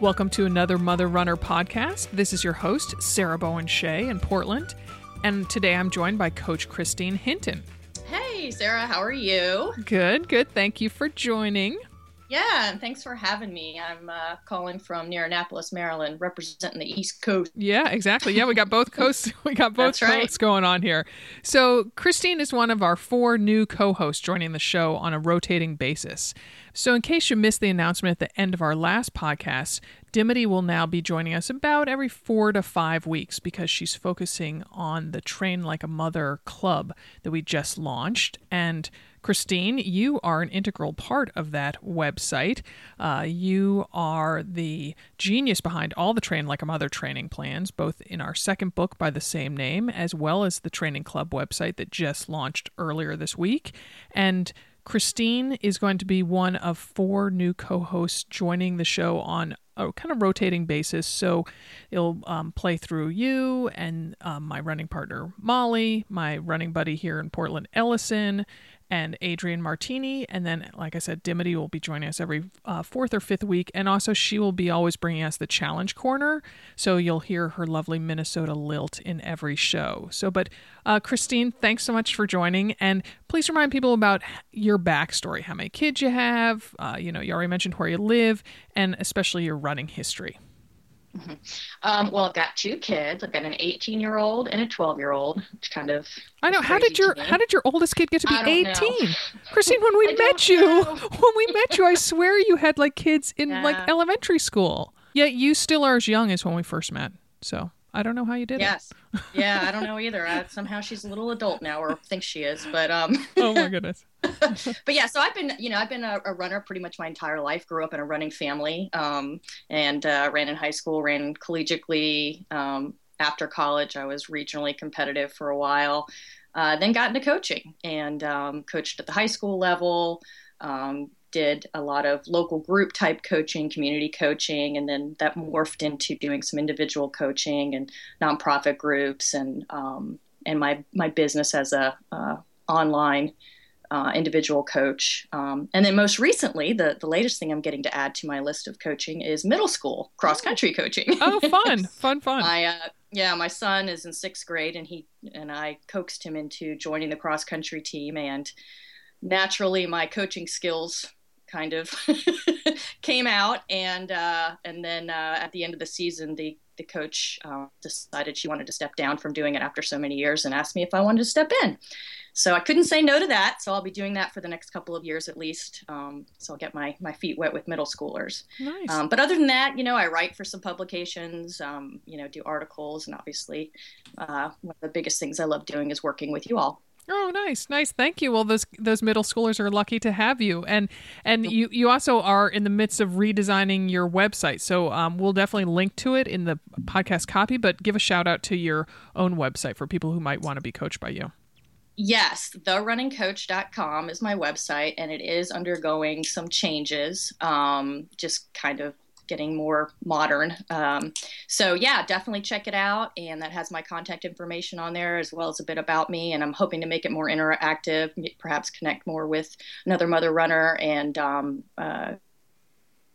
Welcome to another Mother Runner podcast. This is your host, Sarah Bowen Shea in Portland. And today I'm joined by Coach Christine Hinton. Hey, Sarah, how are you? Good, good. Thank you for joining. Yeah, and thanks for having me. I'm uh, calling from near Annapolis, Maryland, representing the East Coast. Yeah, exactly. Yeah, we got both coasts. We got both That's right. coasts going on here. So Christine is one of our four new co-hosts joining the show on a rotating basis. So in case you missed the announcement at the end of our last podcast, Dimity will now be joining us about every four to five weeks because she's focusing on the Train Like a Mother club that we just launched. And Christine, you are an integral part of that website. Uh, you are the genius behind all the Train Like a Mother training plans, both in our second book by the same name, as well as the Training Club website that just launched earlier this week. And Christine is going to be one of four new co hosts joining the show on a kind of rotating basis. So it'll um, play through you and um, my running partner, Molly, my running buddy here in Portland, Ellison, and Adrienne Martini. And then, like I said, Dimity will be joining us every uh, fourth or fifth week. And also, she will be always bringing us the challenge corner. So you'll hear her lovely Minnesota lilt in every show. So, but uh, Christine, thanks so much for joining. And please remind people about your backstory how many kids you have. Uh, you know, you already mentioned where you live, and especially your running history. Um, well, I've got two kids. I've got an 18 year old and a 12 year old, It's kind of. I know. How did your. How did your oldest kid get to be eighteen? Christine, when we I met you, know. when we met you, I swear you had like kids in like elementary school. Yet you still are as young as when we first met. So I don't know how you did it. Yes. Yeah, I don't know either. I, somehow she's a little adult now, or thinks she is. But um. Oh my goodness. but yeah, so I've been, you know, I've been a, a runner pretty much my entire life. Grew up in a running family, um, and uh, ran in high school, ran collegiately. Um, after college, I was regionally competitive for a while. Uh, then got into coaching and um, coached at the high school level. Um, did a lot of local group type coaching, community coaching, and then that morphed into doing some individual coaching and nonprofit groups and um, and my my business as a uh, online uh, individual coach. Um, and then most recently, the, the latest thing I'm getting to add to my list of coaching is middle school cross country coaching. Oh, fun, fun, fun. my uh, yeah, my son is in sixth grade, and he and I coaxed him into joining the cross country team, and naturally, my coaching skills kind of came out, and uh, and then uh, at the end of the season, the the coach uh, decided she wanted to step down from doing it after so many years, and asked me if I wanted to step in. So I couldn't say no to that. So I'll be doing that for the next couple of years at least. Um, so I'll get my my feet wet with middle schoolers. nice. Um, but other than that, you know, I write for some publications, um, you know, do articles, and obviously, uh, one of the biggest things I love doing is working with you all. Oh, nice, nice. Thank you. Well, those those middle schoolers are lucky to have you, and and you you also are in the midst of redesigning your website. So um, we'll definitely link to it in the podcast copy. But give a shout out to your own website for people who might want to be coached by you. Yes, therunningcoach.com is my website, and it is undergoing some changes. Um, just kind of getting more modern. Um, so yeah, definitely check it out, and that has my contact information on there as well as a bit about me. And I'm hoping to make it more interactive, perhaps connect more with another mother runner, and um, uh,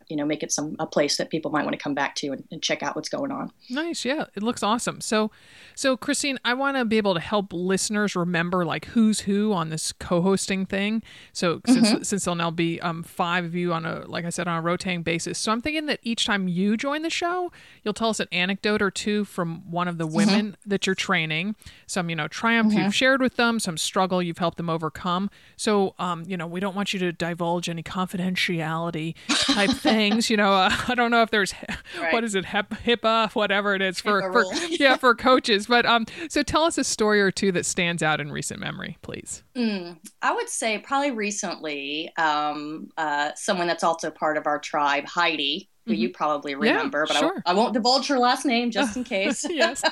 you know make it some a place that people might want to come back to and, and, check out what's going on nice yeah it looks awesome so so christine i want to be able to help listeners remember like who's who on this co-hosting thing so mm-hmm. since, since there'll now be um, five of you on a like i said on a rotating basis so i'm thinking that each time you join the show you'll tell us an anecdote or two from one of the mm-hmm. women mm-hmm. that you're training some you know triumph mm-hmm. you've shared with them some struggle you've helped them overcome so um, you know we don't want you to divulge any confidentiality type thing things. You know, uh, I don't know if there's right. what is it, HIPAA, whatever it is for, for yeah for coaches. But um, so tell us a story or two that stands out in recent memory, please. Mm, I would say probably recently, um, uh, someone that's also part of our tribe, Heidi, who mm-hmm. you probably remember, yeah, but sure. I, I, won't divulge her last name just in case. yes.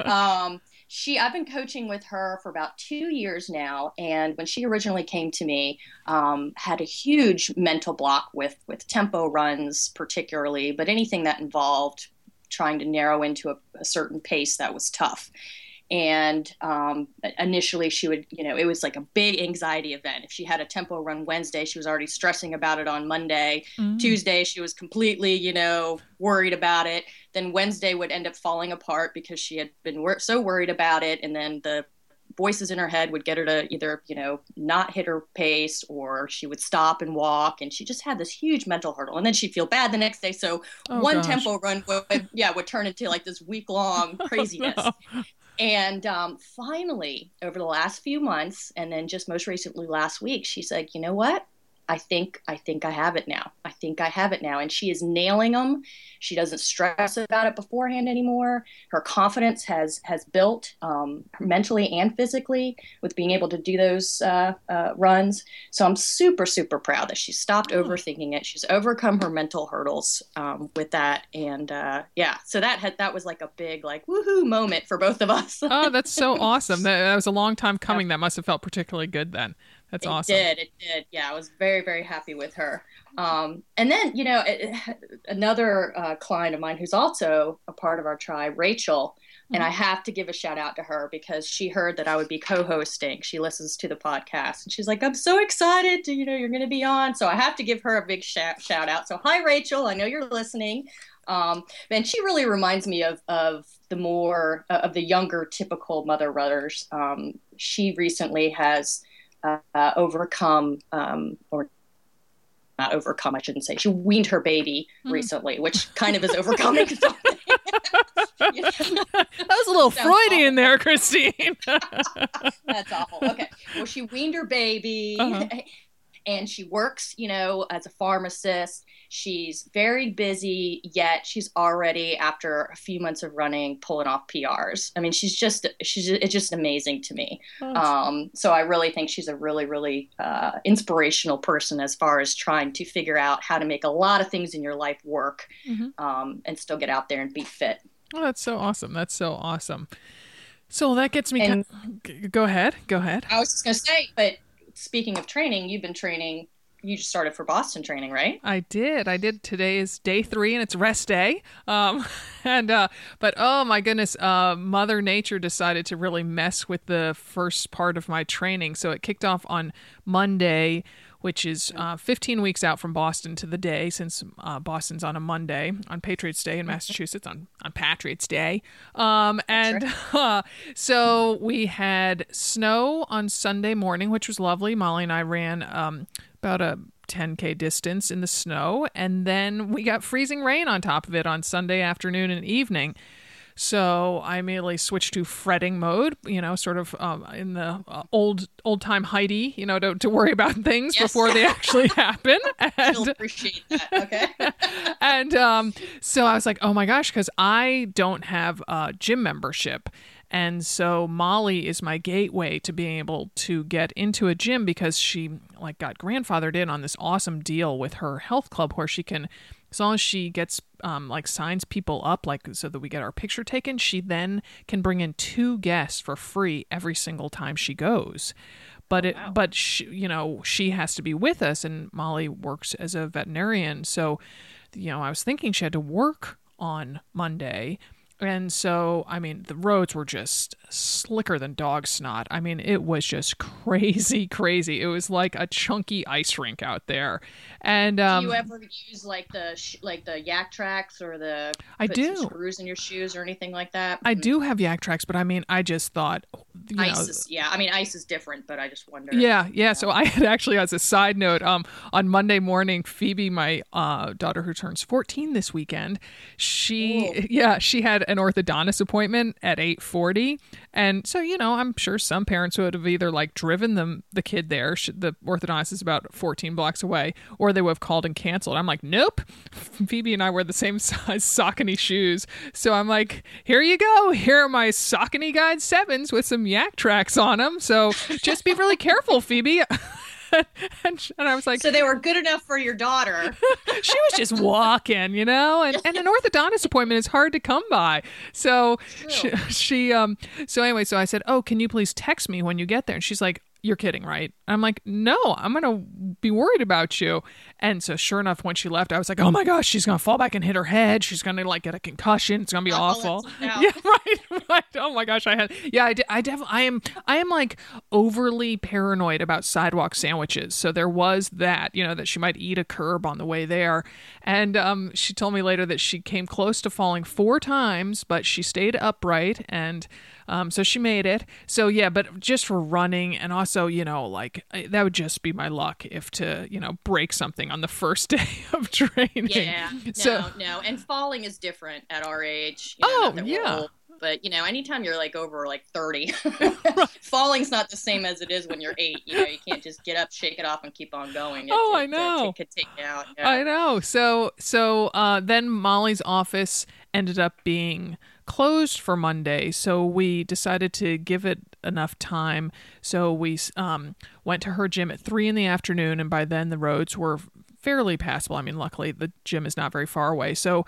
um, she i've been coaching with her for about two years now and when she originally came to me um, had a huge mental block with with tempo runs particularly but anything that involved trying to narrow into a, a certain pace that was tough. And um, initially she would you know it was like a big anxiety event. If she had a tempo run wednesday she was already stressing about it on monday. Mm-hmm. tuesday she was completely you know worried about it then wednesday would end up falling apart because she had been wor- so worried about it and then the voices in her head would get her to either you know not hit her pace or she would stop and walk and she just had this huge mental hurdle and then she'd feel bad the next day so oh, one gosh. tempo run would yeah would turn into like this week long craziness oh, no. And um, finally, over the last few months, and then just most recently last week, she said, "You know what? I think I think I have it now. I think I have it now." And she is nailing them. She doesn't stress about it beforehand anymore. Her confidence has has built um, mentally and physically with being able to do those uh, uh, runs. So I'm super super proud that she stopped overthinking it. She's overcome her mental hurdles um, with that, and uh, yeah. So that had that was like a big like woohoo moment for both of us. oh, that's so awesome. That, that, was a long time coming. That must have felt particularly good then. That's it awesome. It did. It did. Yeah, I was very, very happy with her. Um, and then, you know, it, another uh, client of mine who's also a part of our tribe, Rachel, and I mm-hmm. have to give a shout out to her because she heard that I would be co-hosting. She listens to the podcast and she's like, "I'm so excited to, you know, you're going to be on." So I have to give her a big shout, shout out. So hi, Rachel. I know you're listening. Um, and she really reminds me of of the more uh, of the younger typical mother runners. Um, she recently has uh, overcome um, or not overcome, I shouldn't say. She weaned her baby mm. recently, which kind of is overcoming something. that was a little Freudian awful. there, Christine. That's awful. Okay. Well, she weaned her baby. Uh-huh and she works, you know, as a pharmacist. She's very busy, yet she's already after a few months of running pulling off PRs. I mean, she's just she's it's just amazing to me. Oh, um, so I really think she's a really really uh, inspirational person as far as trying to figure out how to make a lot of things in your life work mm-hmm. um, and still get out there and be fit. Oh, that's so awesome. That's so awesome. So that gets me. And, go ahead. Go ahead. I was just gonna say, but speaking of training, you've been training. You just started for Boston training, right? I did. I did. Today is day three, and it's rest day. Um, and uh, but oh my goodness, uh, Mother Nature decided to really mess with the first part of my training. So it kicked off on Monday which is uh, 15 weeks out from Boston to the day, since uh, Boston's on a Monday, on Patriots Day in Massachusetts, on, on Patriots Day. Um, and uh, so we had snow on Sunday morning, which was lovely. Molly and I ran um, about a 10K distance in the snow, and then we got freezing rain on top of it on Sunday afternoon and evening. So I immediately switched to fretting mode, you know, sort of um, in the uh, old old time Heidi, you know, to, to worry about things yes. before they actually happen. And, appreciate that. Okay. and um, so I was like, oh my gosh, because I don't have a gym membership. And so Molly is my gateway to being able to get into a gym because she like got grandfathered in on this awesome deal with her health club where she can as long as she gets um, like signs people up like so that we get our picture taken she then can bring in two guests for free every single time she goes but it wow. but she, you know she has to be with us and molly works as a veterinarian so you know i was thinking she had to work on monday and so, I mean, the roads were just slicker than dog snot. I mean, it was just crazy, crazy. It was like a chunky ice rink out there. And um, do you ever use like the sh- like the Yaktrax or the I do screws in your shoes or anything like that? I mm-hmm. do have Yaktrax, but I mean, I just thought ice know, is yeah. I mean, ice is different, but I just wonder. Yeah, yeah. So I had actually, as a side note, um, on Monday morning, Phoebe, my uh, daughter who turns fourteen this weekend, she Ooh. yeah, she had an orthodontist appointment at eight forty, and so you know, I'm sure some parents would have either like driven them the kid there. The orthodontist is about fourteen blocks away, or they would have called and canceled. I'm like, nope. Phoebe and I wear the same size Saucony shoes. So I'm like, here you go. Here are my Saucony Guide 7s with some Yaktrax on them. So just be really careful, Phoebe. and, and, I was like, so they were good enough for your daughter. she was just walking, you know, and, and an orthodontist appointment is hard to come by. So she, she, um, so anyway, so I said, oh, can you please text me when you get there? And she's like, you're kidding, right? I'm like, no, I'm going to be worried about you. And so, sure enough, when she left, I was like, oh my gosh, she's going to fall back and hit her head. She's going to like get a concussion. It's going to be awful. Yeah, right, right. Oh my gosh, I had, yeah, I, I definitely, I am, I am like overly paranoid about sidewalk sandwiches. So there was that, you know, that she might eat a curb on the way there. And um, she told me later that she came close to falling four times, but she stayed upright and, um, so she made it. So yeah, but just for running and also, you know, like that would just be my luck if to, you know, break something on the first day of training. Yeah. So, no, no. And falling is different at our age. You know, oh, yeah. Old, but you know, anytime you're like over like 30, falling's not the same as it is when you're eight. You know, you can't just get up, shake it off, and keep on going. It, oh, it, I know. It, could take you out. Yeah. I know. So, so uh, then Molly's office ended up being closed for Monday, so we decided to give it enough time. So we um, went to her gym at three in the afternoon, and by then the roads were fairly passable. I mean, luckily the gym is not very far away, so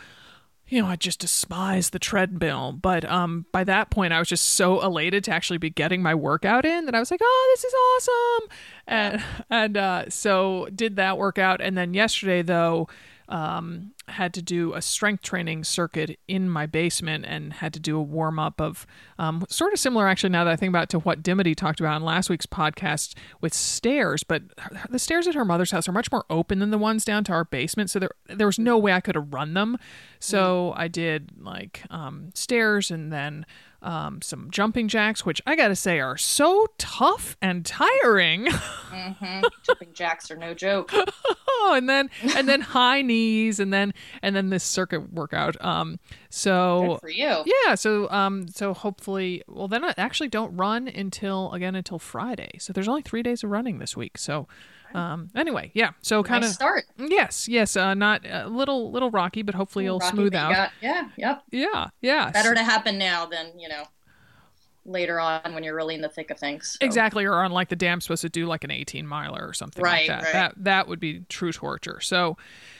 you know, I just despise the treadmill. But um, by that point, I was just so elated to actually be getting my workout in that I was like, "Oh, this is awesome!" And and uh, so did that workout. And then yesterday, though, um, had to do a strength training circuit in my basement and had to do a warm up of um, sort of similar, actually, now that I think about it, to what Dimity talked about in last week's podcast with stairs. But the stairs at her mother's house are much more open than the ones down to our basement. So there, there was no way I could have run them. So mm. I did like um, stairs and then um, some jumping jacks, which I gotta say are so tough and tiring. Mm-hmm. jumping jacks are no joke. oh, and then and then high knees, and then and then this circuit workout. Um, so Good for you, yeah. So um, so hopefully, well, then I actually don't run until again until Friday. So there's only three days of running this week. So um, anyway, yeah. So kind of nice start. Yes, yes. Uh, not a uh, little little rocky, but hopefully it'll rocky, smooth out. Got, yeah, yep. Yeah, yeah. Better to happen now than you know later on when you're really in the thick of things. So. Exactly, or on like the dam supposed to do like an 18 miler or something right, like that. Right. That that would be true torture. So.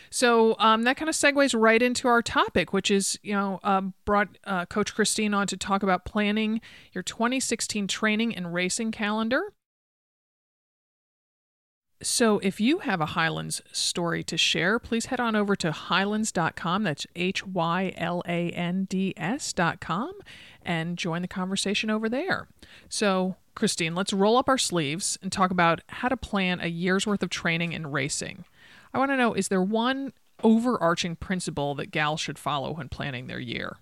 So um, that kind of segues right into our topic, which is, you know, uh, brought uh, Coach Christine on to talk about planning your 2016 training and racing calendar. So, if you have a Hyland's story to share, please head on over to hylands.com. That's H Y L A N D S.com and join the conversation over there. So, Christine, let's roll up our sleeves and talk about how to plan a year's worth of training in racing. I want to know is there one overarching principle that gals should follow when planning their year?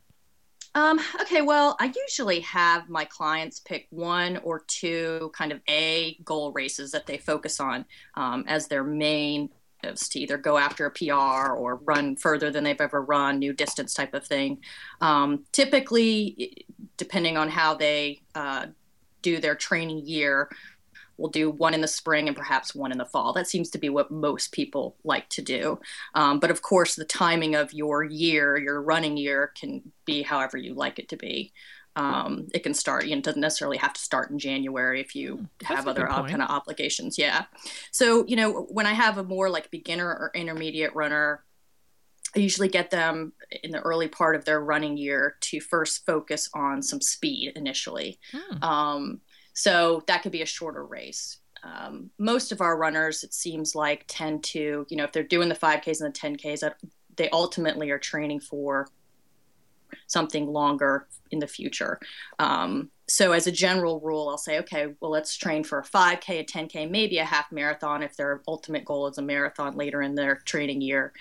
Um, okay, well, I usually have my clients pick one or two kind of A goal races that they focus on um, as their main to either go after a PR or run further than they've ever run, new distance type of thing. Um, typically, depending on how they uh, do their training year, we'll do one in the spring and perhaps one in the fall. That seems to be what most people like to do. Um, but of course, the timing of your year, your running year, can be however you like it to be. Um, it can start, you know, it doesn't necessarily have to start in January if you That's have other kind of obligations. Yeah. So, you know, when I have a more like beginner or intermediate runner, I usually get them in the early part of their running year to first focus on some speed initially. Hmm. Um, so that could be a shorter race. Um, most of our runners, it seems like, tend to, you know, if they're doing the 5Ks and the 10Ks, they ultimately are training for something longer in the future. Um, so, as a general rule, I'll say, okay, well, let's train for a 5K, a 10K, maybe a half marathon if their ultimate goal is a marathon later in their training year.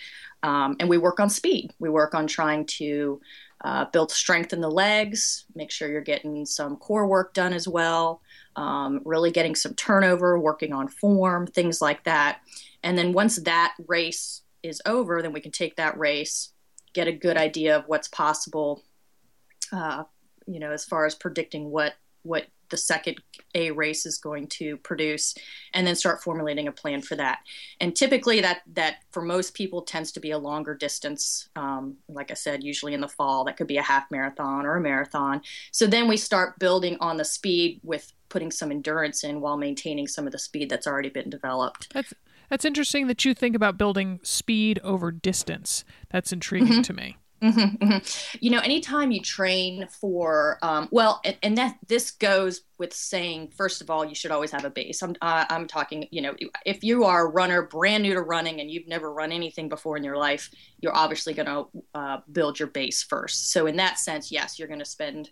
Um, and we work on speed. We work on trying to uh, build strength in the legs, make sure you're getting some core work done as well, um, really getting some turnover, working on form, things like that. And then once that race is over, then we can take that race, get a good idea of what's possible, uh, you know, as far as predicting what what the second A race is going to produce, and then start formulating a plan for that. And typically, that that for most people tends to be a longer distance. Um, like I said, usually in the fall, that could be a half marathon or a marathon. So then we start building on the speed with putting some endurance in while maintaining some of the speed that's already been developed. That's that's interesting that you think about building speed over distance. That's intriguing mm-hmm. to me. Mm-hmm, mm-hmm. You know, anytime you train for, um, well, and, and, that this goes with saying, first of all, you should always have a base. I'm, uh, I'm talking, you know, if you are a runner brand new to running and you've never run anything before in your life, you're obviously going to uh, build your base first. So in that sense, yes, you're going to spend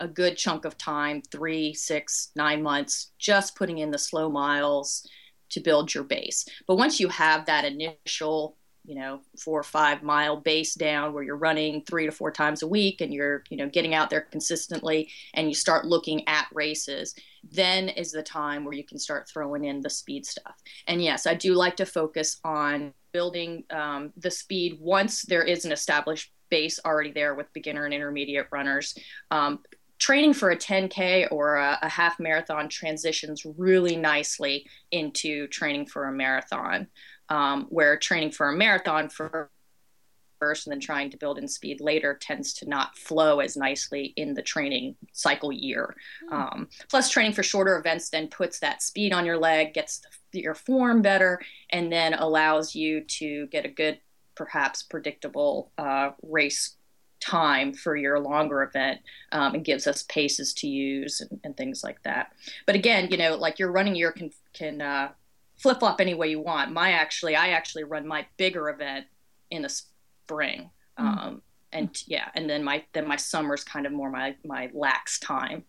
a good chunk of time, three, six, nine months, just putting in the slow miles, to build your base. But once you have that initial, you know, four or five mile base down where you're running three to four times a week and you're, you know, getting out there consistently and you start looking at races, then is the time where you can start throwing in the speed stuff. And yes, I do like to focus on building um, the speed once there is an established base already there with beginner and intermediate runners. Um, training for a 10K or a, a, half marathon transitions really nicely into training for a marathon, um, where training for a marathon for first and then trying to build in speed later tends to not flow as nicely in the training cycle year. Mm. Um, plus, training for shorter events then puts that speed on your leg, gets the, your form better, and then allows you to get a good, perhaps predictable uh, race time for your longer event um, and gives us paces to use and, and, things like that. But again, you know, like your running year can can uh, flip flop any way you want. My actually, I actually run my bigger event in the spring, mm. um, and yeah, and then my then my summer's kind of more my my lax time.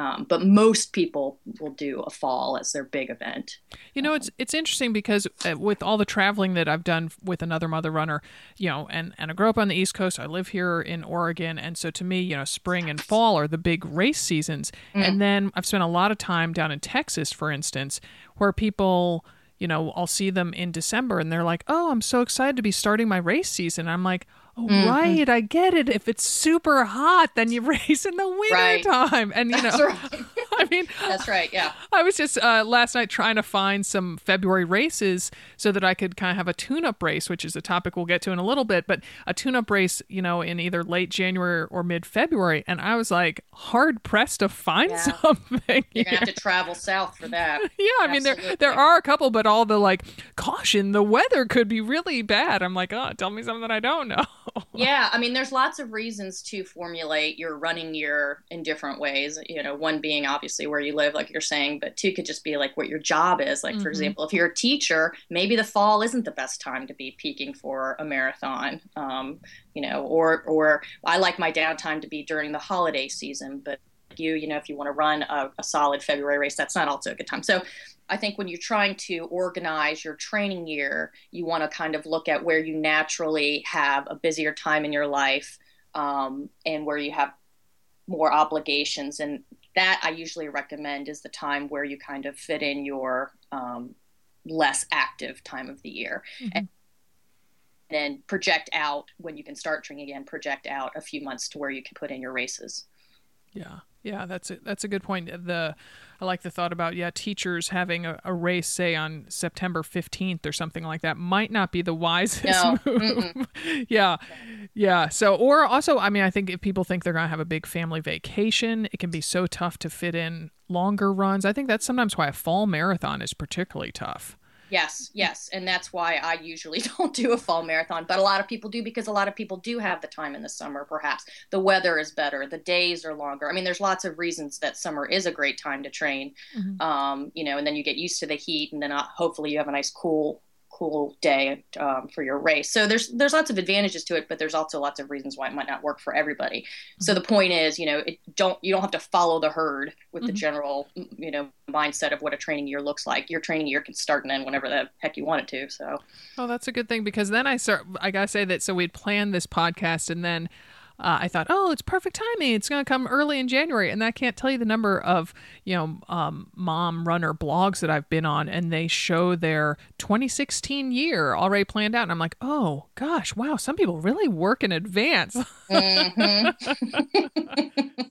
Um, but most people will do a fall as their big event. You know, it's it's interesting because uh, with all the traveling that I've done with another mother runner, you know, and and I grew up on the East Coast. I live here in Oregon, and so to me, you know, spring and fall are the big race seasons. Mm. And then I've spent a lot of time down in Texas, for instance, where people you know, I'll see them in December and they're like, "Oh, I'm so excited to be starting my race season." I'm like, Oh, mm-hmm. right. I get it. If it's super hot, then you race in the winter right. time. And, you know, right. I mean, That's right. Yeah. I was just uh, last night trying to find some February races so that I could kind of have a tune up race, which is a topic we'll get to in a little bit, but a tune up race, you know, in either late January or mid February. And I was like hard pressed to find yeah. something. You're going to have to travel south for that. yeah. I Absolutely. mean, there, there are a couple, but all the like, caution, the weather could be really bad. I'm like, oh, tell me something that I don't know. yeah, I mean, there's lots of reasons to formulate your running year in different ways. You know, one being obviously where you live, like you're saying, but two could just be like what your job is. Like, mm-hmm. for example, if you're a teacher, maybe the fall isn't the best time to be peaking for a marathon. Um, you know, or or I like my downtime to be during the holiday season, but you, you know, if you want to run a, a solid February race, that's not also a good time. So I think when you're trying to organize your training year, you want to kind of look at where you naturally have a busier time in your life um, and where you have more obligations. And that I usually recommend is the time where you kind of fit in your um, less active time of the year. Mm-hmm. And then project out when you can start training again, project out a few months to where you can put in your races. Yeah. Yeah, that's a, that's a good point. Uh, the I like the thought about yeah, teachers having a, a race say on September fifteenth or something like that might not be the wisest No. move. yeah, yeah. So or also, I mean, I think if people think they're gonna have a big family vacation, it can be so tough to fit in longer runs. I think that's sometimes why a fall marathon is particularly tough. Yes, yes. And that's why I usually don't do a fall marathon, but a lot of people do because a lot of people do have the time in the summer, perhaps. The weather is better, the days are longer. I mean, there's lots of reasons that summer is a great time to train. Um, you know, and then you get used to the heat, and then uh, hopefully you have a nice cool cool day um, for your race. So there's there's lots of advantages to it, but there's also lots of reasons why it might not work for everybody. So the point is, you know, it don't you don't have to follow the herd with the general you know mindset of what a training year looks like. Your training year can start and end whenever the heck you want it to. So Oh, that's a good thing because then I start. I gotta say that. So we'd planned this podcast, and then uh, I thought, oh, it's perfect timing. It's gonna come early in January, and I can't tell you the number of you know um, mom runner blogs that I've been on, and they show their 2016 year already planned out, and I'm like, oh gosh, wow, some people really work in advance.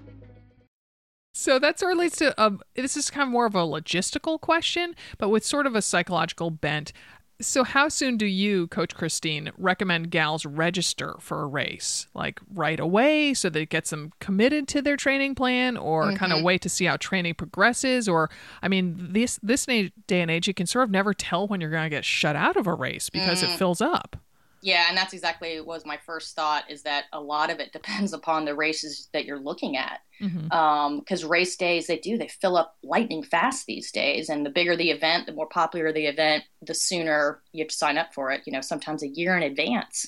So that sort of leads to um, this is kind of more of a logistical question, but with sort of a psychological bent. So, how soon do you, Coach Christine, recommend gals register for a race? Like right away, so that it gets them committed to their training plan, or kind of wait to see how training progresses? Or, I mean, this this day and age, you can sort of never tell when you're going to get shut out of a race because it fills up. Yeah, and that's exactly was my first thought is that a lot of it depends upon the races that you're looking at. Mm-hmm. Um, because race days, they do, they fill up lightning fast these days. And the bigger the event, the more popular the event, the sooner you have to sign up for it, you know, sometimes a year in advance.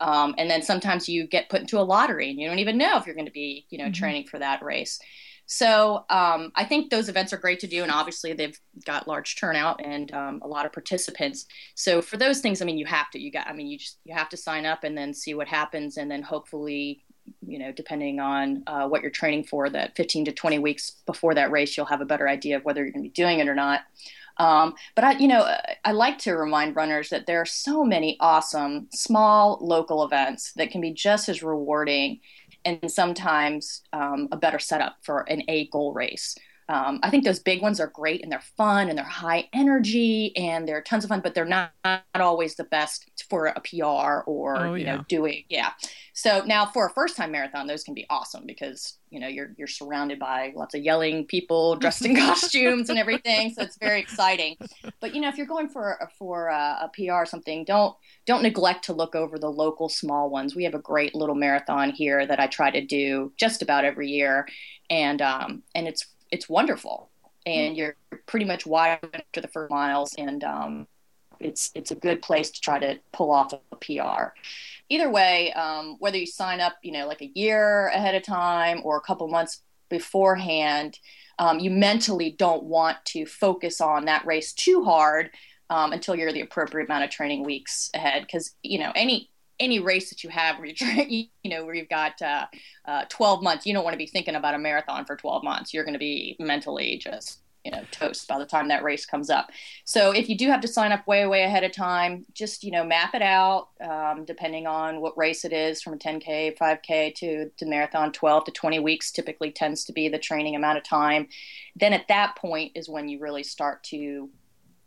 Um, and then sometimes you get put into a lottery and you don't even know if you're going to be, you know, mm-hmm. training for that race. So um, I think those events are great to do, and obviously they've got large turnout and um, a lot of participants. So for those things, I mean, you have to, you got, I mean, you just you have to sign up and then see what happens, and then hopefully, you know, depending on uh, what you're training for, that 15 to 20 weeks before that race, you'll have a better idea of whether you're going to be doing it or not. Um, but I, you know, I like to remind runners that there are so many awesome small local events that can be just as rewarding and sometimes um, a better setup for an A goal race. Um, I think those big ones are great and they're fun and they're high energy and they're tons of fun, but they're not, not always the best for a PR or Oh, you yeah. know doing yeah. So now for a first time marathon, those can be awesome because you know you're you're surrounded by lots of yelling people dressed in costumes and everything, so it's very exciting. But you know if you're going for for a, a PR or something, don't don't neglect to look over the local small ones. We have a great little marathon here that I try to do just about every year, and um, and it's it's wonderful. And you're pretty much wide after the first miles, and um, it's it's a good place to try to pull off a PR. Either way, um, whether you sign up, you know, like a year ahead of time or a couple months beforehand, um, you mentally don't want to focus on that race too hard um, until you're the appropriate amount of training weeks ahead. Because you know, any any race that you have where you're you know, where you've got uh, uh, 12 months, you don't want to be thinking about a marathon for 12 months. You're going to be mentally just you know toast by the time that race comes up. So if you do have to sign up way way ahead of time just you know map it out um, depending on what race it is from a 10k 5k to to marathon 12 to 20 weeks typically tends to be the training amount of time. Then at that point is when you really start to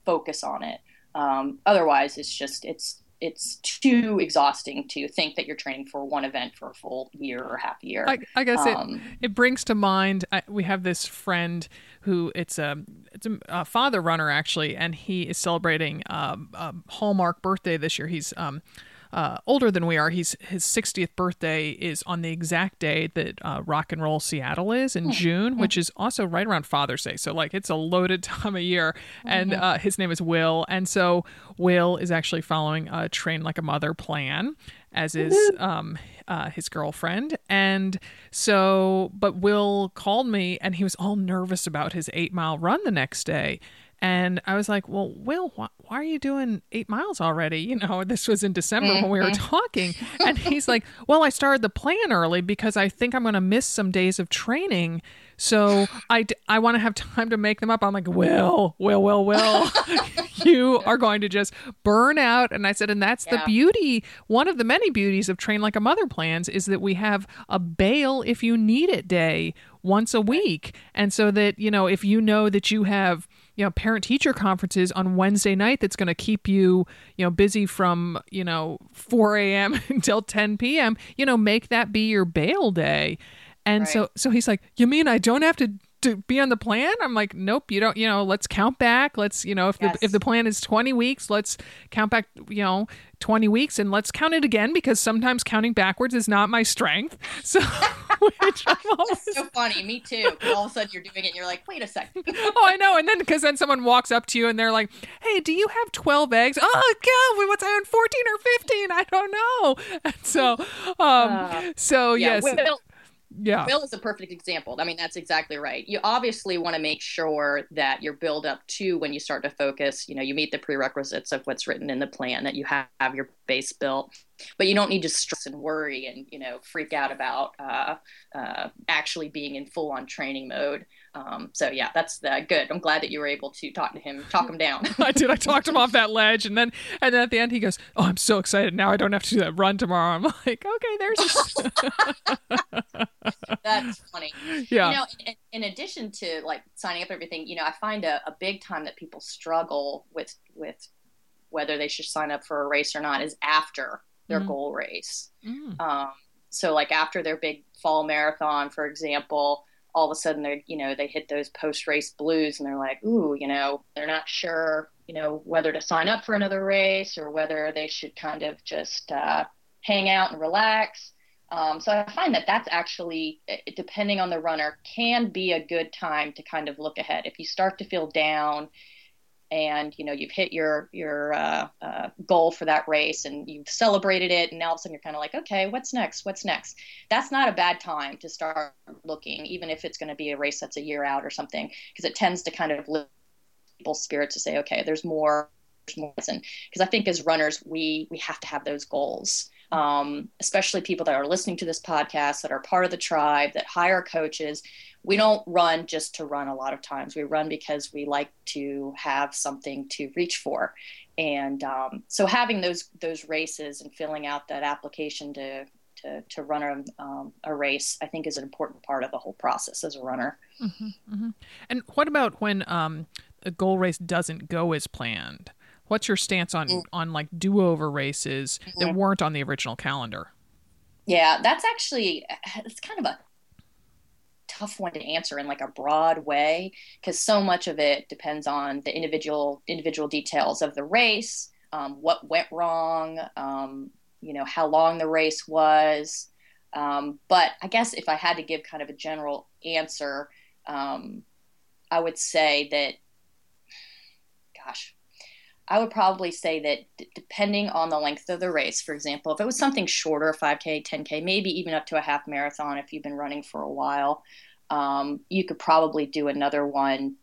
focus on it. Um, otherwise it's just it's it's too exhausting to think that you're training for one event for a full year or half year. I, I guess um, it, it brings to mind. I, we have this friend who it's a it's a, a, father runner actually, and he is celebrating um, a Hallmark birthday this year. He's um, uh, older than we are. He's his 60th birthday is on the exact day that uh, Rock and Roll Seattle is in mm-hmm. June, which is also right around Father's Day. So like it's a loaded time of year. And mm-hmm. uh, his name is Will, and so Will is actually following a train like a mother plan, as is um, uh, his girlfriend. And so, but Will called me and he was all nervous about his eight mile run the next day. And I was like, well, Will, why, why, are you doing eight miles already? You know, this was in December when we were mm-hmm. talking. And he's like, well, I started the plan early because I think I'm going to miss some days of training. So I, I want to have time to make them up. I'm like, Will, Will, Will, Will, you are going to just burn out. And I said, and that's yeah. the beauty. One of the many beauties of Train Like a Mother plans is that we have a bail if you need it day once a week. And so that, you know, if you know that you have – you know parent teacher conferences on Wednesday night that's going to keep you you know busy from you know 4 a.m. until 10 p.m. You know make that be your bail day. And right. so so he's like, you mean I don't have to to be on the plan? I'm like, nope, you don't, you know, let's count back. Let's, you know, if yes. the if the plan is 20 weeks, let's count back, you know, 20 weeks and let's count it again because sometimes counting backwards is not my strength. So which I'm always... so funny. Me too. All of a sudden you're doing it and you're like, wait a second. oh, I know. And then because then someone walks up to you and they're like, hey, do you have 12 eggs? Oh, God, what's I on 14 or 15? I don't know. And so, um, uh, so yeah, yes. Yeah. Bill is a perfect example. I mean, that's exactly right. You obviously want to make sure that your build up to when you start to focus, you know, you meet the prerequisites of what's written in the plan, that you have, have your base built, but you don't need to stress and worry and, you know, freak out about uh, uh, actually being in full on training mode. Um, so yeah, that's the, good. I'm glad that you were able to talk to him, talk him down. I did. I talked him off that ledge, and then and then at the end he goes, "Oh, I'm so excited now! I don't have to do that run tomorrow." I'm like, "Okay, there's." That's funny. Yeah. You know, in, in, addition to like signing up for everything, you know, I find a, a big time that people struggle with with whether they should sign up for a race or not is after their mm. goal race. Mm. Um, so like after their big fall marathon, for example all of a sudden they're you know they hit those post race blues and they're like ooh you know they're not sure you know whether to sign up for another race or whether they should kind of just uh, hang out and relax. Um, so i find that that's actually depending on the runner can be a good time to kind of look ahead. If you start to feel down and you know you've hit your your uh, uh, goal for that race and you've celebrated it. And now all of a sudden you're kind of like okay what's next? What's next? That's not a bad time to start looking even if it's going to be a race that's a year out or something because it tends to kind of lift people's spirits to say okay there's more there's more. Because i think as runners we we have to have those goals. Um, especially people that are listening to this podcast that are part of the tribe that hire coaches we don't run just to run a lot of times. We run because we like to have something to reach for. And um, so having those those races and filling out that application to to, to run a, um, a race, I think is an important part of the whole process as a runner. Mm-hmm, mm-hmm. And what about when um, a goal race doesn't go as planned? What's your stance on mm-hmm. on like do over races that mm-hmm. weren't on the original calendar? Yeah, that's actually it's kind of a tough one to answer in like a broad way because so much of it depends on the individual individual details of the race, um, what went wrong, um, you know, how long the race was. Um, but I guess if I had to give kind of a general answer, um, I would say that, gosh, I would probably say that d- depending on the length of the race, for example, if it was something shorter, 5K, 10K, maybe even up to a half marathon if you've been running for a while, um, you could probably do another one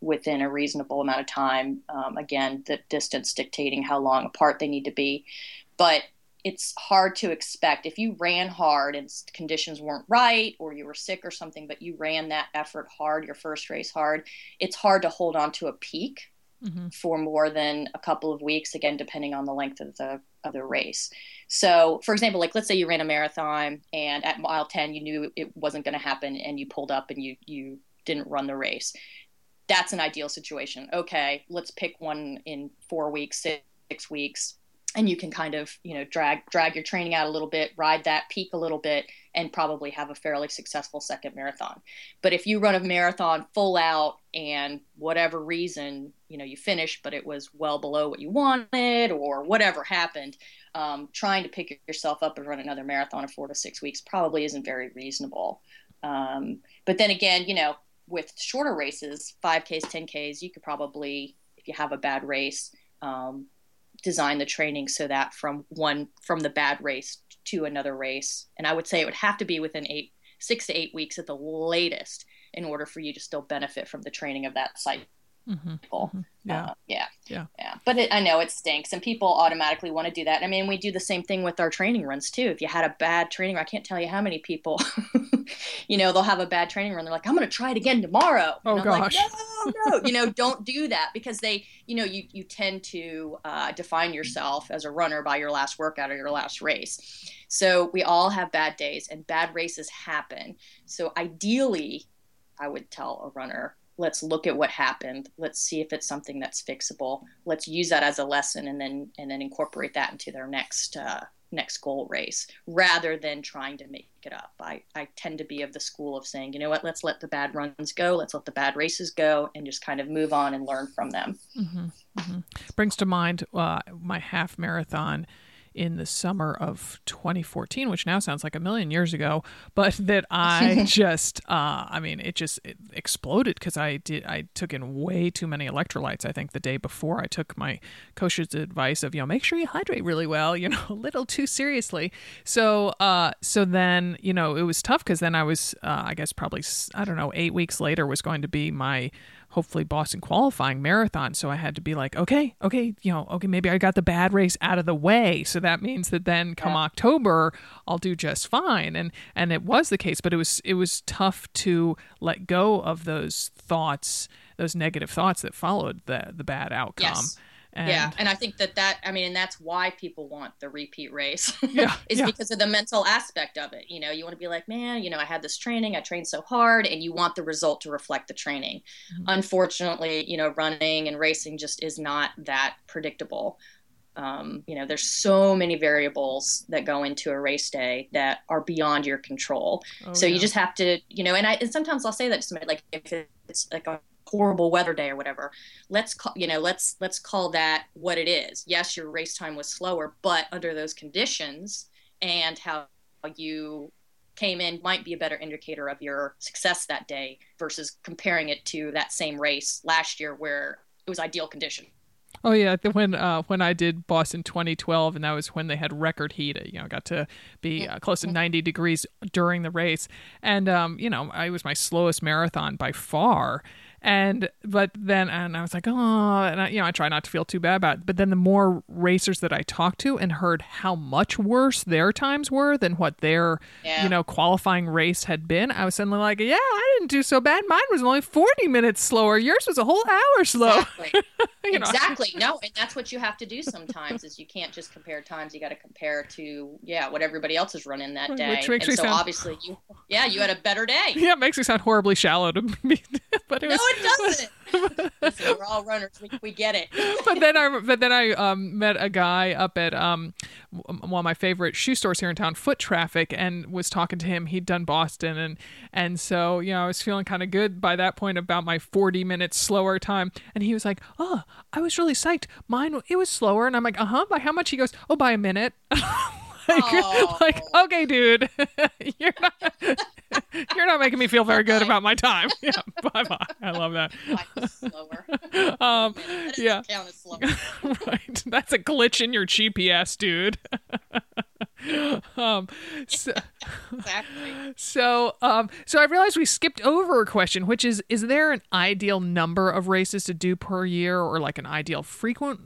within a reasonable amount of time. Um, again, the distance dictating how long apart they need to be. But it's hard to expect if you ran hard and conditions weren't right or you were sick or something but you ran that effort hard your first race hard it's hard to hold on to a peak mm-hmm. for more than a couple of weeks again depending on the length of the of the race. So for example like let's say you ran a marathon and at mile 10 you knew it wasn't going to happen and you pulled up and you you didn't run the race. That's an ideal situation. Okay let's pick one in four weeks six weeks and you can kind of you know drag drag your training out a little bit ride that peak a little bit and probably have a fairly successful second marathon. But if you run a marathon full out and whatever reason you know you finish but it was well below what you wanted or whatever happened um, trying to pick yourself up and run another marathon in four to six weeks probably isn't very reasonable. Um, but then again you know with shorter races 5ks 10ks you could probably if you have a bad race um, design the training so that from one from the bad race to another race. And i would say it would have to be within eight six to eight weeks at the latest in order for you to still benefit from the training of that cycle mm-hmm. mm-hmm. Yeah. Uh, yeah. Yeah. Yeah. But it, I know it stinks and people automatically want to do that. I mean, we do the same thing with our training runs too. If you had a bad training, run, I can't tell you how many people, you know, they'll have a bad training run. They're like, I'm going to try it again tomorrow. Oh gosh. Like, no, no, you know, don't do that because they, you know, you, you tend to uh, define yourself as a runner by your last workout or your last race. So we all have bad days and bad races happen. So ideally, I would tell a runner, let's look at what happened. Let's see if it's something that's fixable. Let's use that as a lesson and then and then incorporate that into their next uh, next goal race rather than trying to make it up. I, I tend to be of the school of saying you know what? Let's let the bad runs go. Let's let the bad races go and just kind of move on and learn from them. Mm-hmm, mm-hmm. brings to mind uh, my half marathon in the summer of 2014, which now sounds like a million years ago, but that I just, uh, I mean, it just it exploded because I did, I took in way too many electrolytes. I think the day before I took my coach's advice of, you know, make sure you hydrate really well, you know, a little too seriously. So, uh, so then, you know, it was tough because then I was, uh, I guess probably, I don't know, eight weeks later was going to be my hopefully Boston qualifying marathon. So I had to be like, okay, okay, you know, okay, maybe I got the bad race out of the way. So that means that then come yeah. October, I'll do just fine. And and it was the case, but it was it was tough to let go of those thoughts, those negative thoughts that followed the the bad outcome. Yes. And yeah, and I think that that I mean, and that's why people want the repeat race. Yeah, is yeah. because of the mental aspect of it. You know, you want to be like, man, you know, I had this training, I trained so hard, and you want the result to reflect the training. Mm-hmm. Unfortunately, you know, running and racing just is not that predictable. Um, you know, there's so many variables that go into a race day that are beyond your control. Oh, so yeah. you just have to, you know, and I and sometimes I'll say that to somebody like if it's like a horrible weather day or whatever let's call you know let's let's call that what it is. Yes your race time was slower but under those conditions and how you came in might be a better indicator of your success that day versus comparing it to that same race last year where it was ideal condition. Oh yeah, when uh, when I did Boston 2012, and that was when they had record heat. You know, got to be uh, close to 90 degrees during the race, and um, you know, I was my slowest marathon by far and but then and I was like, oh, and I, you know, I try not to feel too bad about it. But then the more racers that I talked to and heard how much worse their times were than what their yeah. you know qualifying race had been, I was suddenly like, yeah, I didn't do so bad. Mine was only forty minutes slower. Yours was a whole hour slow. Exactly. exactly. No, and that's what you have to do sometimes. is you can't just compare times. You got to compare to yeah what everybody else is running that day. Which makes and me so sound... obviously you yeah you had a better day. Yeah, it makes me sound horribly shallow to me, but it was. It doesn't. Listen, we're all runners. We, we get it. but then I but then I um, met a guy up at um, one of my favorite shoe stores here in town, Foot Traffic, and was talking to him. He'd done Boston, and and so you know I was feeling kind of good by that point about my 40 minutes slower time. And he was like, "Oh, I was really psyched. Mine it was slower." And I'm like, "Uh huh." By how much? He goes, "Oh, by a minute." like, oh. like, okay, dude, you're not you're not making me feel very good about my time. Yeah, bye bye. I love that. Slower. Um, yeah. Slower. right. That's a glitch in your GPS, dude. um, so, exactly. So, um, so I realized we skipped over a question, which is: Is there an ideal number of races to do per year, or like an ideal frequent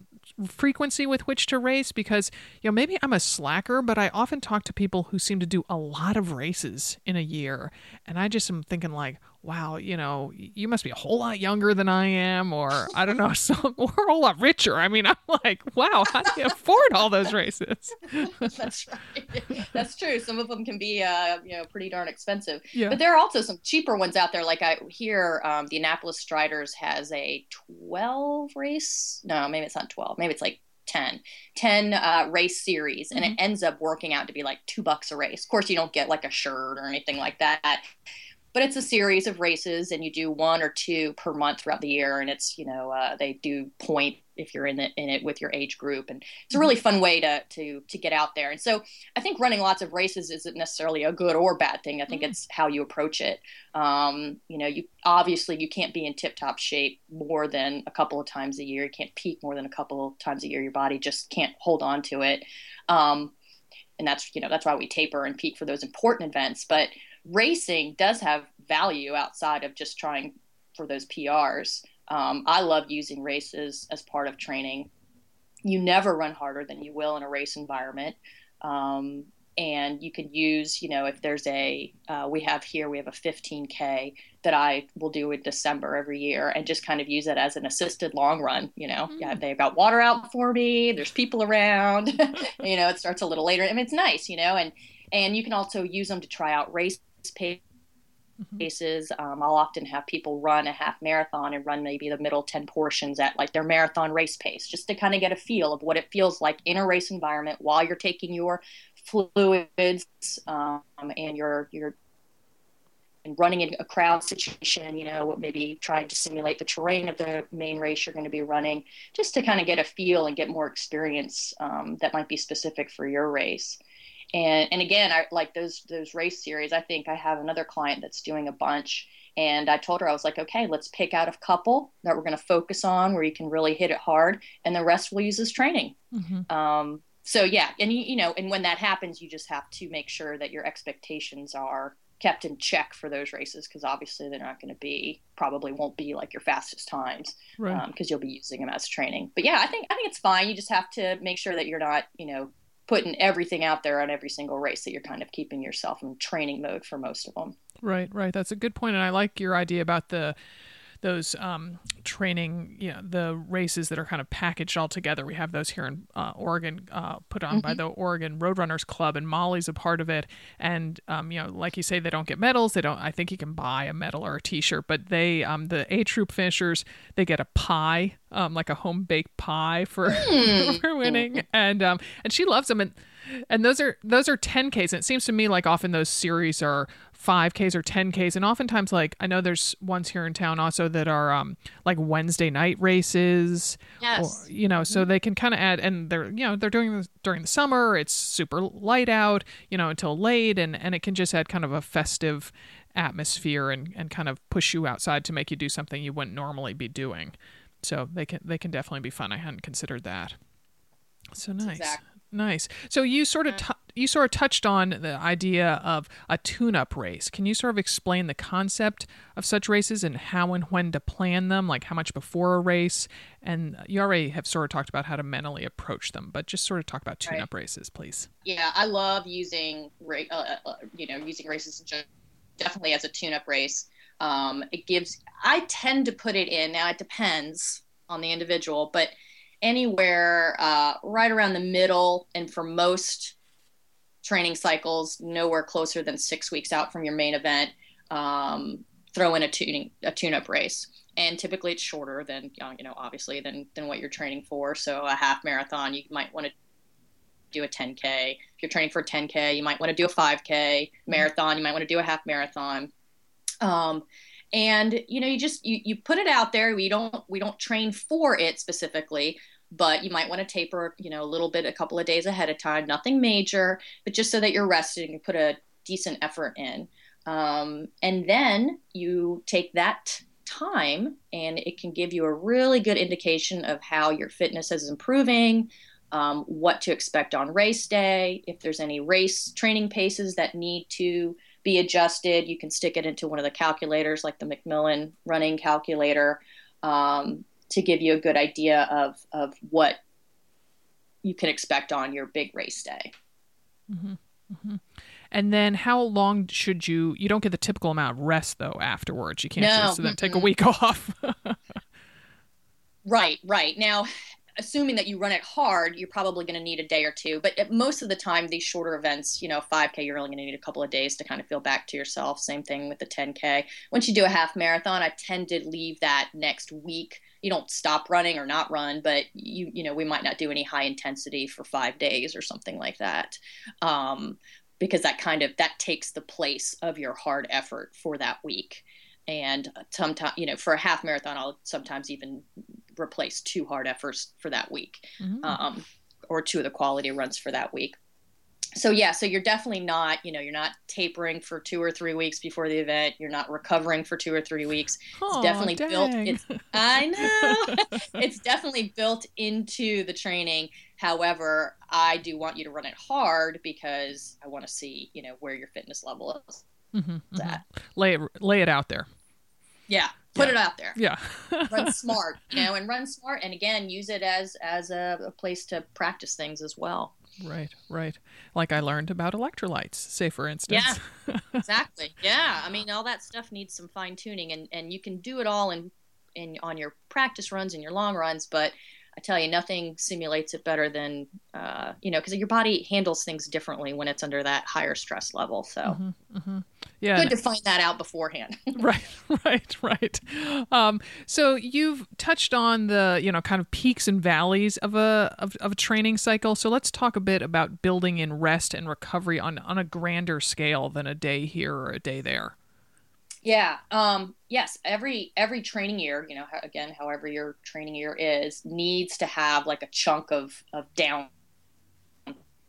frequency with which to race because you know maybe I'm a slacker, but I often talk to people who seem to do a lot of races in a year, and I just am thinking like, wow, you know, you must be a whole lot younger than I am, or I don't know, so or a whole lot richer. I mean, I'm like, wow, how do you afford all those races? That's right. That's true. Some of them can be, uh, you know, pretty darn expensive. Yeah. But there are also some cheaper ones out there. Like I hear, um, the Annapolis Striders has a 12 race. No, maybe it's not 12. Maybe it's like 10 10 uh, race series and Mm-hmm. it ends up working out to be like two bucks a race of course you don't get like a shirt or anything like that but it's a series of races and you do one or two per month throughout the year and it's you know uh, they do point if you're in it in it with your age group and it's a really fun way to to to get out there. And so i think running lots of races isn't necessarily a good or bad thing. I think it's how you approach it. Um, you know you obviously you can't be in tip top shape more than a couple of times a year. You can't peak more than a couple of times a year. Your body just can't hold on to it. Um, and that's you know that's why we taper and peak for those important events. But racing does have value outside of just trying for those PRs. Um, I love using races as part of training. You never run harder than you will in a race environment. Um, and you can use, you know, if there's a, uh, we have here, we have a 15K that I will do in December every year and just kind of use it as an assisted long run. You know, yeah, they've got water out for me, there's people around, you know, it starts a little later. I mean, it's nice, you know, and, and you can also use them to try out race pace paces. Um, I'll often have people run a half marathon and run maybe the middle 10 portions at like their marathon race pace, just to kind of get a feel of what it feels like in a race environment while you're taking your fluids um, and your your and running in a crowd situation, you know, maybe trying to simulate the terrain of the main race you're going to be running, just to kind of get a feel and get more experience um, that might be specific for your race and and again i like those those race series i think i have another client that's doing a bunch. And i told her i was like okay let's pick out a couple that we're going to focus on where you can really hit it hard and the rest we'll use as training. Um, so yeah and you, you know and when that happens you just have to make sure that your expectations are kept in check for those races because obviously they're not going to be probably won't be like your fastest times because Right. um, you'll be using them as training. But yeah i think i think it's fine. You just have to make sure that you're not you know putting everything out there on every single race that you're kind of keeping yourself in training mode for most of them. Right, right. That's a good point, and I like your idea about the those um, training, you know, the races that are kind of packaged all together. We have those here in uh, Oregon, uh, put on by the Oregon Roadrunners Club, and Molly's a part of it. And um, you know, like you say, they don't get medals. They don't. I think you can buy a medal or a T-shirt, but they, um, the A Troop finishers, they get a pie, um, like a home baked pie for for winning, and um, and she loves them. And and those are those are 10ks and it seems to me like often those series are 5ks or 10ks and oftentimes like i know there's ones here in town also that are um like wednesday night races Yes. or, you know so they can kind of add and they're you know they're doing this during the summer. It's super light out you know until late and and it can just add kind of a festive atmosphere and and kind of push you outside to make you do something you wouldn't normally be doing. So they can they can definitely be fun. I hadn't considered that. So nice. Exact- Nice. So you sort of t- you sort of touched on the idea of a tune-up race. Can you sort of explain the concept of such races and how and when to plan them, like how much before a race? And you already have sort of talked about how to mentally approach them, but just sort of talk about tune-up races, please. Yeah, I love using ra- uh, uh, you know using races definitely as a tune-up race. Um, it gives. I tend to put it in. Now it depends on the individual, but anywhere uh, right around the middle, and for most training cycles, nowhere closer than six weeks out from your main event. Um, throw in a tuning a tune-up race, and typically it's shorter than you know obviously than than what you're training for. So a half marathon, you might want to do a 10k. If you're training for a 10k, you might want to do a 5k marathon. You might want to do a half marathon. Um, and you know, you just you, you put it out there. We don't we don't train for it specifically, but you might want to taper, you know, a little bit a couple of days ahead of time. Nothing major, but just so that you're rested and put a decent effort in. Um, and then you take that time and it can give you a really good indication of how your fitness is improving um, what to expect on race day if there's any race training paces that need to be adjusted you can stick it into one of the calculators like the McMillan running calculator um, to give you a good idea of, of what you can expect on your big race day. Mm-hmm. Mm-hmm. And then how long should you you don't get the typical amount of rest though afterwards. You can't No, just then take a week off. Right, right. Now, assuming that you run it hard, you're probably going to need a day or two. But most of the time, these shorter events, you know, 5K, you're only going to need a couple of days to kind of feel back to yourself. Same thing with the 10K. Once you do a half marathon, I tend to leave that next week. You don't stop running or not run, but you you know we might not do any high intensity for five days or something like that, um, because that kind of that takes the place of your hard effort for that week. And sometimes, you know, for a half marathon, I'll sometimes even replace two hard efforts for that week Mm. um, or two of the quality runs for that week so yeah so you're definitely not you know you're not tapering for two or three weeks before the event you're not recovering for two or three weeks it's Aw, definitely built it's i know it's definitely built into the training however i do want you to run it hard because i want to see you know where your fitness level is Mhm, mhm. at. Lay it lay it out there. yeah put Yeah. it out there Yeah. run smart you know and run smart and again use it as as a, a place to practice things as well right, right. Like I learned about electrolytes, say for instance. Yeah. exactly yeah i mean all that stuff needs some fine tuning and and you can do it all in in on your practice runs and your long runs but i tell you nothing simulates it better than uh, you know because your body handles things differently when it's under that higher stress level so yeah. good to find that out beforehand right right right um, so you've touched on the you know kind of peaks and valleys of a of, of a training cycle so let's talk a bit about building in rest and recovery on on a grander scale than a day here or a day there Yeah. Um, yes. Every every training year, you know, again, however your training year is, needs to have like a chunk of of down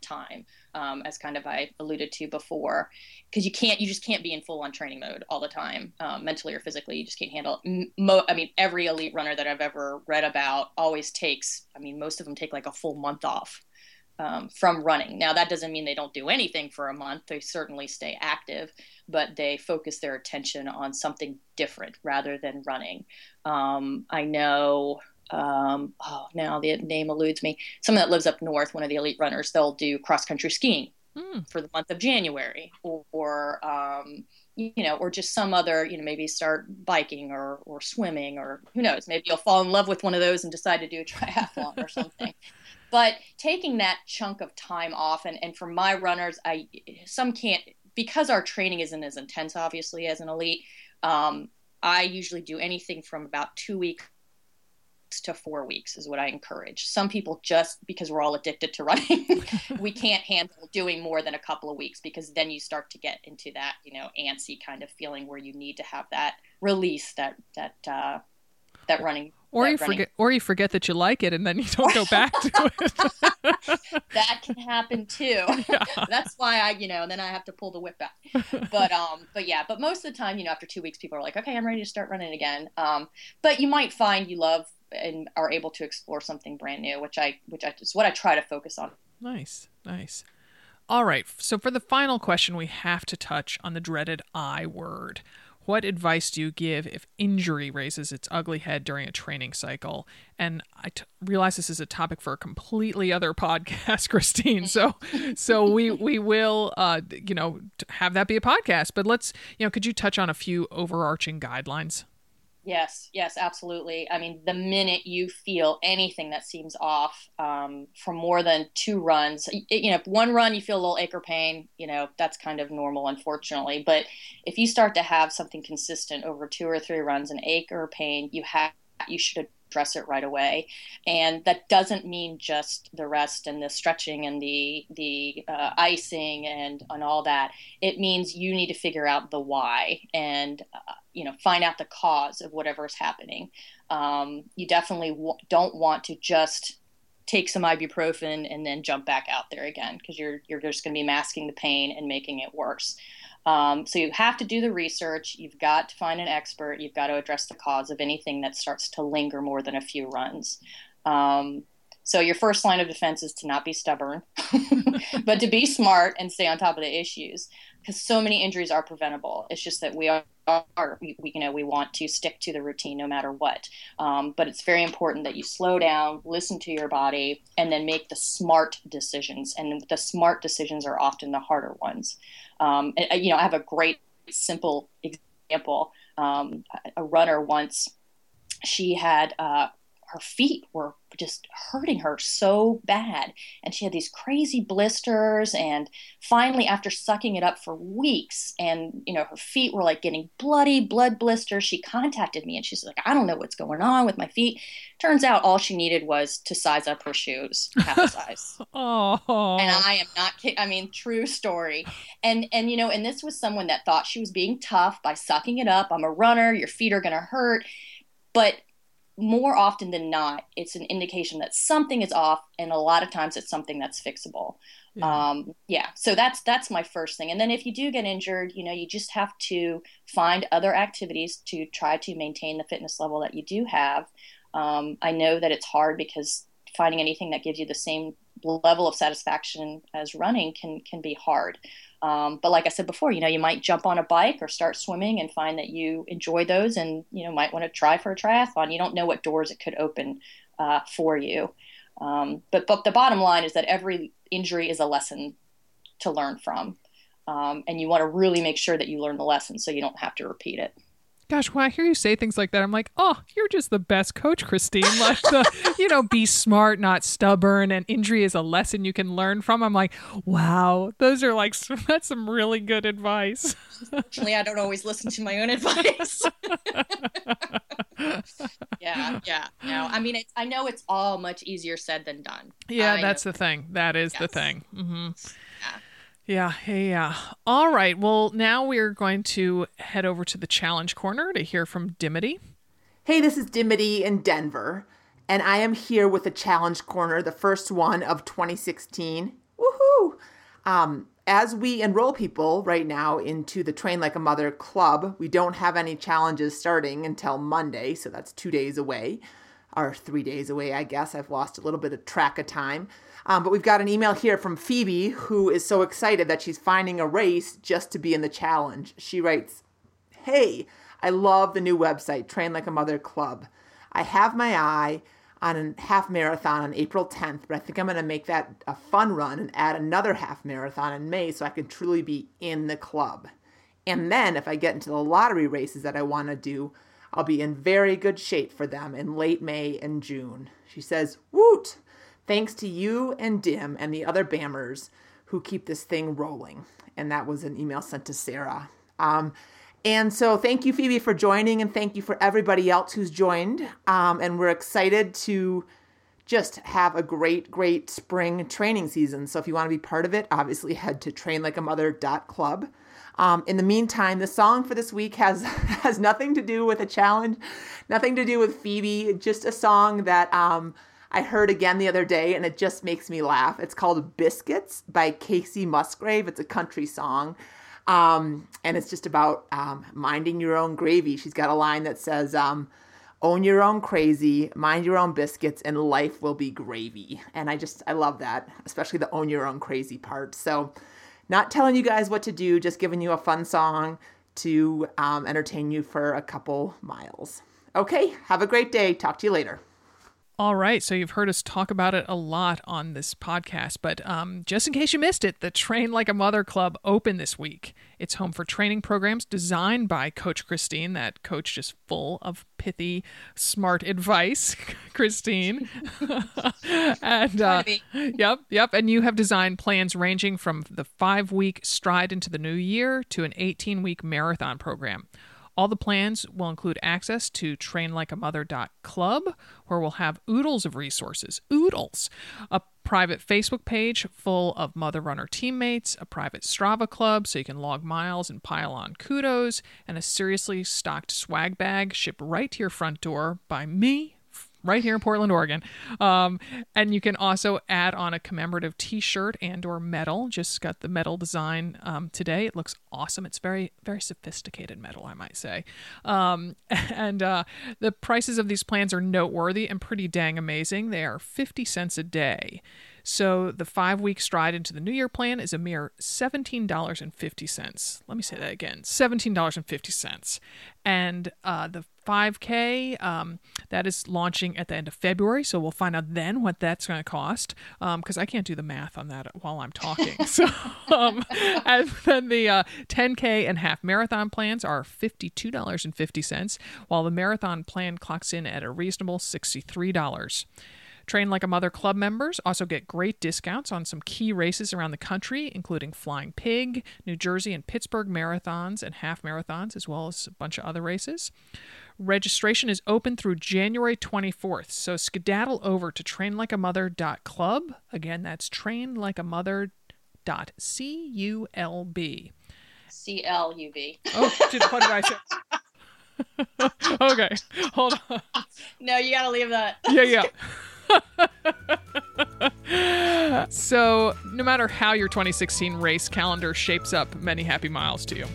time, um, as kind of I alluded to before, because you can't, you just can't be in full on training mode all the time, um, mentally or physically. You just can't handle. it. Mo- I mean, every elite runner that I've ever read about always takes. I mean, most of them take like a full month off um, from running. Now, that doesn't mean they don't do anything for a month. They certainly stay active, but they focus their attention on something different rather than running. Um, I know, um, oh, now the name eludes me. Someone that lives up north, one of the elite runners, they'll do cross country skiing Hmm. for the month of January or, or um, you know, or just some other, you know, maybe start biking or, or swimming or who knows, maybe you'll fall in love with one of those and decide to do a triathlon or something but taking that chunk of time off and, and for my runners i some can't because our training isn't as intense obviously as an elite um, i usually do anything from about two weeks to four weeks is what i encourage some people just because we're all addicted to running we can't handle doing more than a couple of weeks because then you start to get into that you know antsy kind of feeling where you need to have that release that that uh, that running or you running forget or you forget that you like it and then you don't go back to it that can happen too. That's why I, you know, then I have to pull the whip back. But um, but yeah, but most of the time, you know, after two weeks, people are like, okay, I'm ready to start running again. Um, but you might find you love and are able to explore something brand new, which I, which I, is what I try to focus on. Nice, nice. All right. So for the final question, we have to touch on the dreaded I word. What advice do you give if injury raises its ugly head during a training cycle? And I t- realize this is a topic for a completely other podcast, Christine. So, so we we will, uh, you know, have that be a podcast. But let's, you know, could you touch on a few overarching guidelines? Yes, yes, absolutely. I mean, the minute you feel anything that seems off um, for more than two runs, you know, one run you feel a little ache or pain, you know, that's kind of normal, unfortunately. But if you start to have something consistent over two or three runs, an ache or pain, you have you should address it right away. And that doesn't mean just the rest and the stretching and the the uh, icing and and all that. It means you need to figure out the why and uh, you know find out the cause of whatever is happening. Um, you definitely w- don't want to just take some ibuprofen and then jump back out there again because you're you're just going to be masking the pain and making it worse. Um, so you have to do the research. You've got to find an expert. You've got to address the cause of anything that starts to linger more than a few runs. Um, So your first line of defense is to not be stubborn, but to be smart and stay on top of the issues because so many injuries are preventable. It's just that we are, are we, you know we want to stick to the routine no matter what. Um, but it's very important that you slow down, listen to your body, and then make the smart decisions. And the smart decisions are often the harder ones. Um, and, you know, I have a great simple example. Um, a runner once she had uh, her feet were just hurting her so bad. And she had these crazy blisters and finally after sucking it up for weeks and you know her feet were like getting bloody blood blisters she contacted me and she's like i don't know what's going on with my feet. Turns out all she needed was to size up her shoes half a size. Oh and i am not kidding i mean true story. And and you know and this was someone that thought she was being tough by sucking it up. I'm a runner. Your feet are going to hurt. But more often than not, it's an indication that something is off, and a lot of times it's something that's fixable. Yeah. Um, yeah. So that's that's my first thing. And then if you do get injured, you know, you just have to find other activities to try to maintain the fitness level that you do have. Um, I know that it's hard because finding anything that gives you the same level of satisfaction as running can can be hard. Um, but like I said before, you know, you might jump on a bike or start swimming and find that you enjoy those, and you know, might want to try for a triathlon. You don't know what doors it could open uh, for you. Um, but but the bottom line is that every injury is a lesson to learn from, um, and you want to really make sure that you learn the lesson so you don't have to repeat it gosh, when I hear you say things like that, I'm like, oh, you're just the best coach, Christine. Like, the, you know, be smart, not stubborn, and injury is a lesson you can learn from. I'm like, wow, those are like, that's some really good advice. Actually, I don't always listen to my own advice. yeah, yeah. No, I mean, it's, I know it's all much easier said than done. Yeah, that's know. the thing. That is yes. the thing. Mm-hmm. Yeah, yeah. Yeah. All right. Well, now we're going to head over to the challenge corner to hear from Dimity. Hey, this is Dimity in Denver, and I am here with the challenge corner, the first one of 2016. Woohoo! Um, as we enroll people right now into the Train Like a Mother Club, we don't have any challenges starting until Monday, so that's two days away, or three days away, I guess. I've lost a little bit of track of time. Um, but we've got an email here from Phoebe, who is so excited that she's finding a race just to be in the challenge. She writes, Hey, I love the new website, Train Like a Mother Club. I have my eye on a half marathon on April 10th, but I think I'm going to make that a fun run and add another half marathon in May so I can truly be in the club. And then if I get into the lottery races that I want to do, I'll be in very good shape for them in late May and June. She says, Woot! Thanks to you and Dim and the other Bammers who keep this thing rolling. And that was an email sent to Sarah. Um, and so thank you, Phoebe, for joining, and thank you for everybody else who's joined. Um, and we're excited to just have a great, great spring training season. So if you want to be part of it, obviously head to trainlikeamother.club. Um, in the meantime, the song for this week has has nothing to do with a challenge, nothing to do with Phoebe. Just a song that um, I heard again the other day and it just makes me laugh. It's called Biscuits by Kacey Musgraves. It's a country song. Um, and it's just about um, minding your own gravy. She's got a line that says, um, own your own crazy, mind your own biscuits, and life will be gravy. And I just, I love that, especially the own your own crazy part. So, not telling you guys what to do, just giving you a fun song to um, entertain you for a couple miles. Okay, have a great day. Talk to you later. All right, so you've heard us talk about it a lot on this podcast, but um, just in case you missed it, the Train Like a Mother Club opened this week. It's home for training programs designed by Coach Christine. That coach just full of pithy, smart advice, Christine. and uh, yep, yep. And you have designed plans ranging from the five-week stride into the new year to an 18-week marathon program. All the plans will include access to trainlikeamother.club, where we'll have oodles of resources, oodles, a private Facebook page full of Mother Runner teammates, a private Strava club so you can log miles and pile on kudos, and a seriously stocked swag bag shipped right to your front door by me right here in Portland, Oregon. Um, and you can also add on a commemorative T-shirt and or medal. Just got the medal design um, today. It looks awesome. It's very very sophisticated medal, I might say. Um, and uh, the prices of these plans are noteworthy and pretty dang amazing. They are fifty cents a day. So the five week stride into the New Year plan is a mere $17.50. Let me say that again $17.50. And uh, the 5K, um, that is launching at the end of February. So we'll find out then what that's going to cost because um, I can't do the math on that while I'm talking. so, um, and then the uh, 10K and half marathon plans are $52.50, while the marathon plan clocks in at a reasonable $63. Train Like a Mother Club members also get great discounts on some key races around the country, including Flying Pig, New Jersey and Pittsburgh marathons and half marathons, as well as a bunch of other races. Registration is open through January 24th, so skedaddle over to trainlikeamother.club. Again, that's trainlikeamother.culb. C L U B. Oh, what did I say? okay, hold on. No, you gotta leave that. Yeah, yeah. so, no matter how your 2016 race calendar shapes up, many happy miles to you.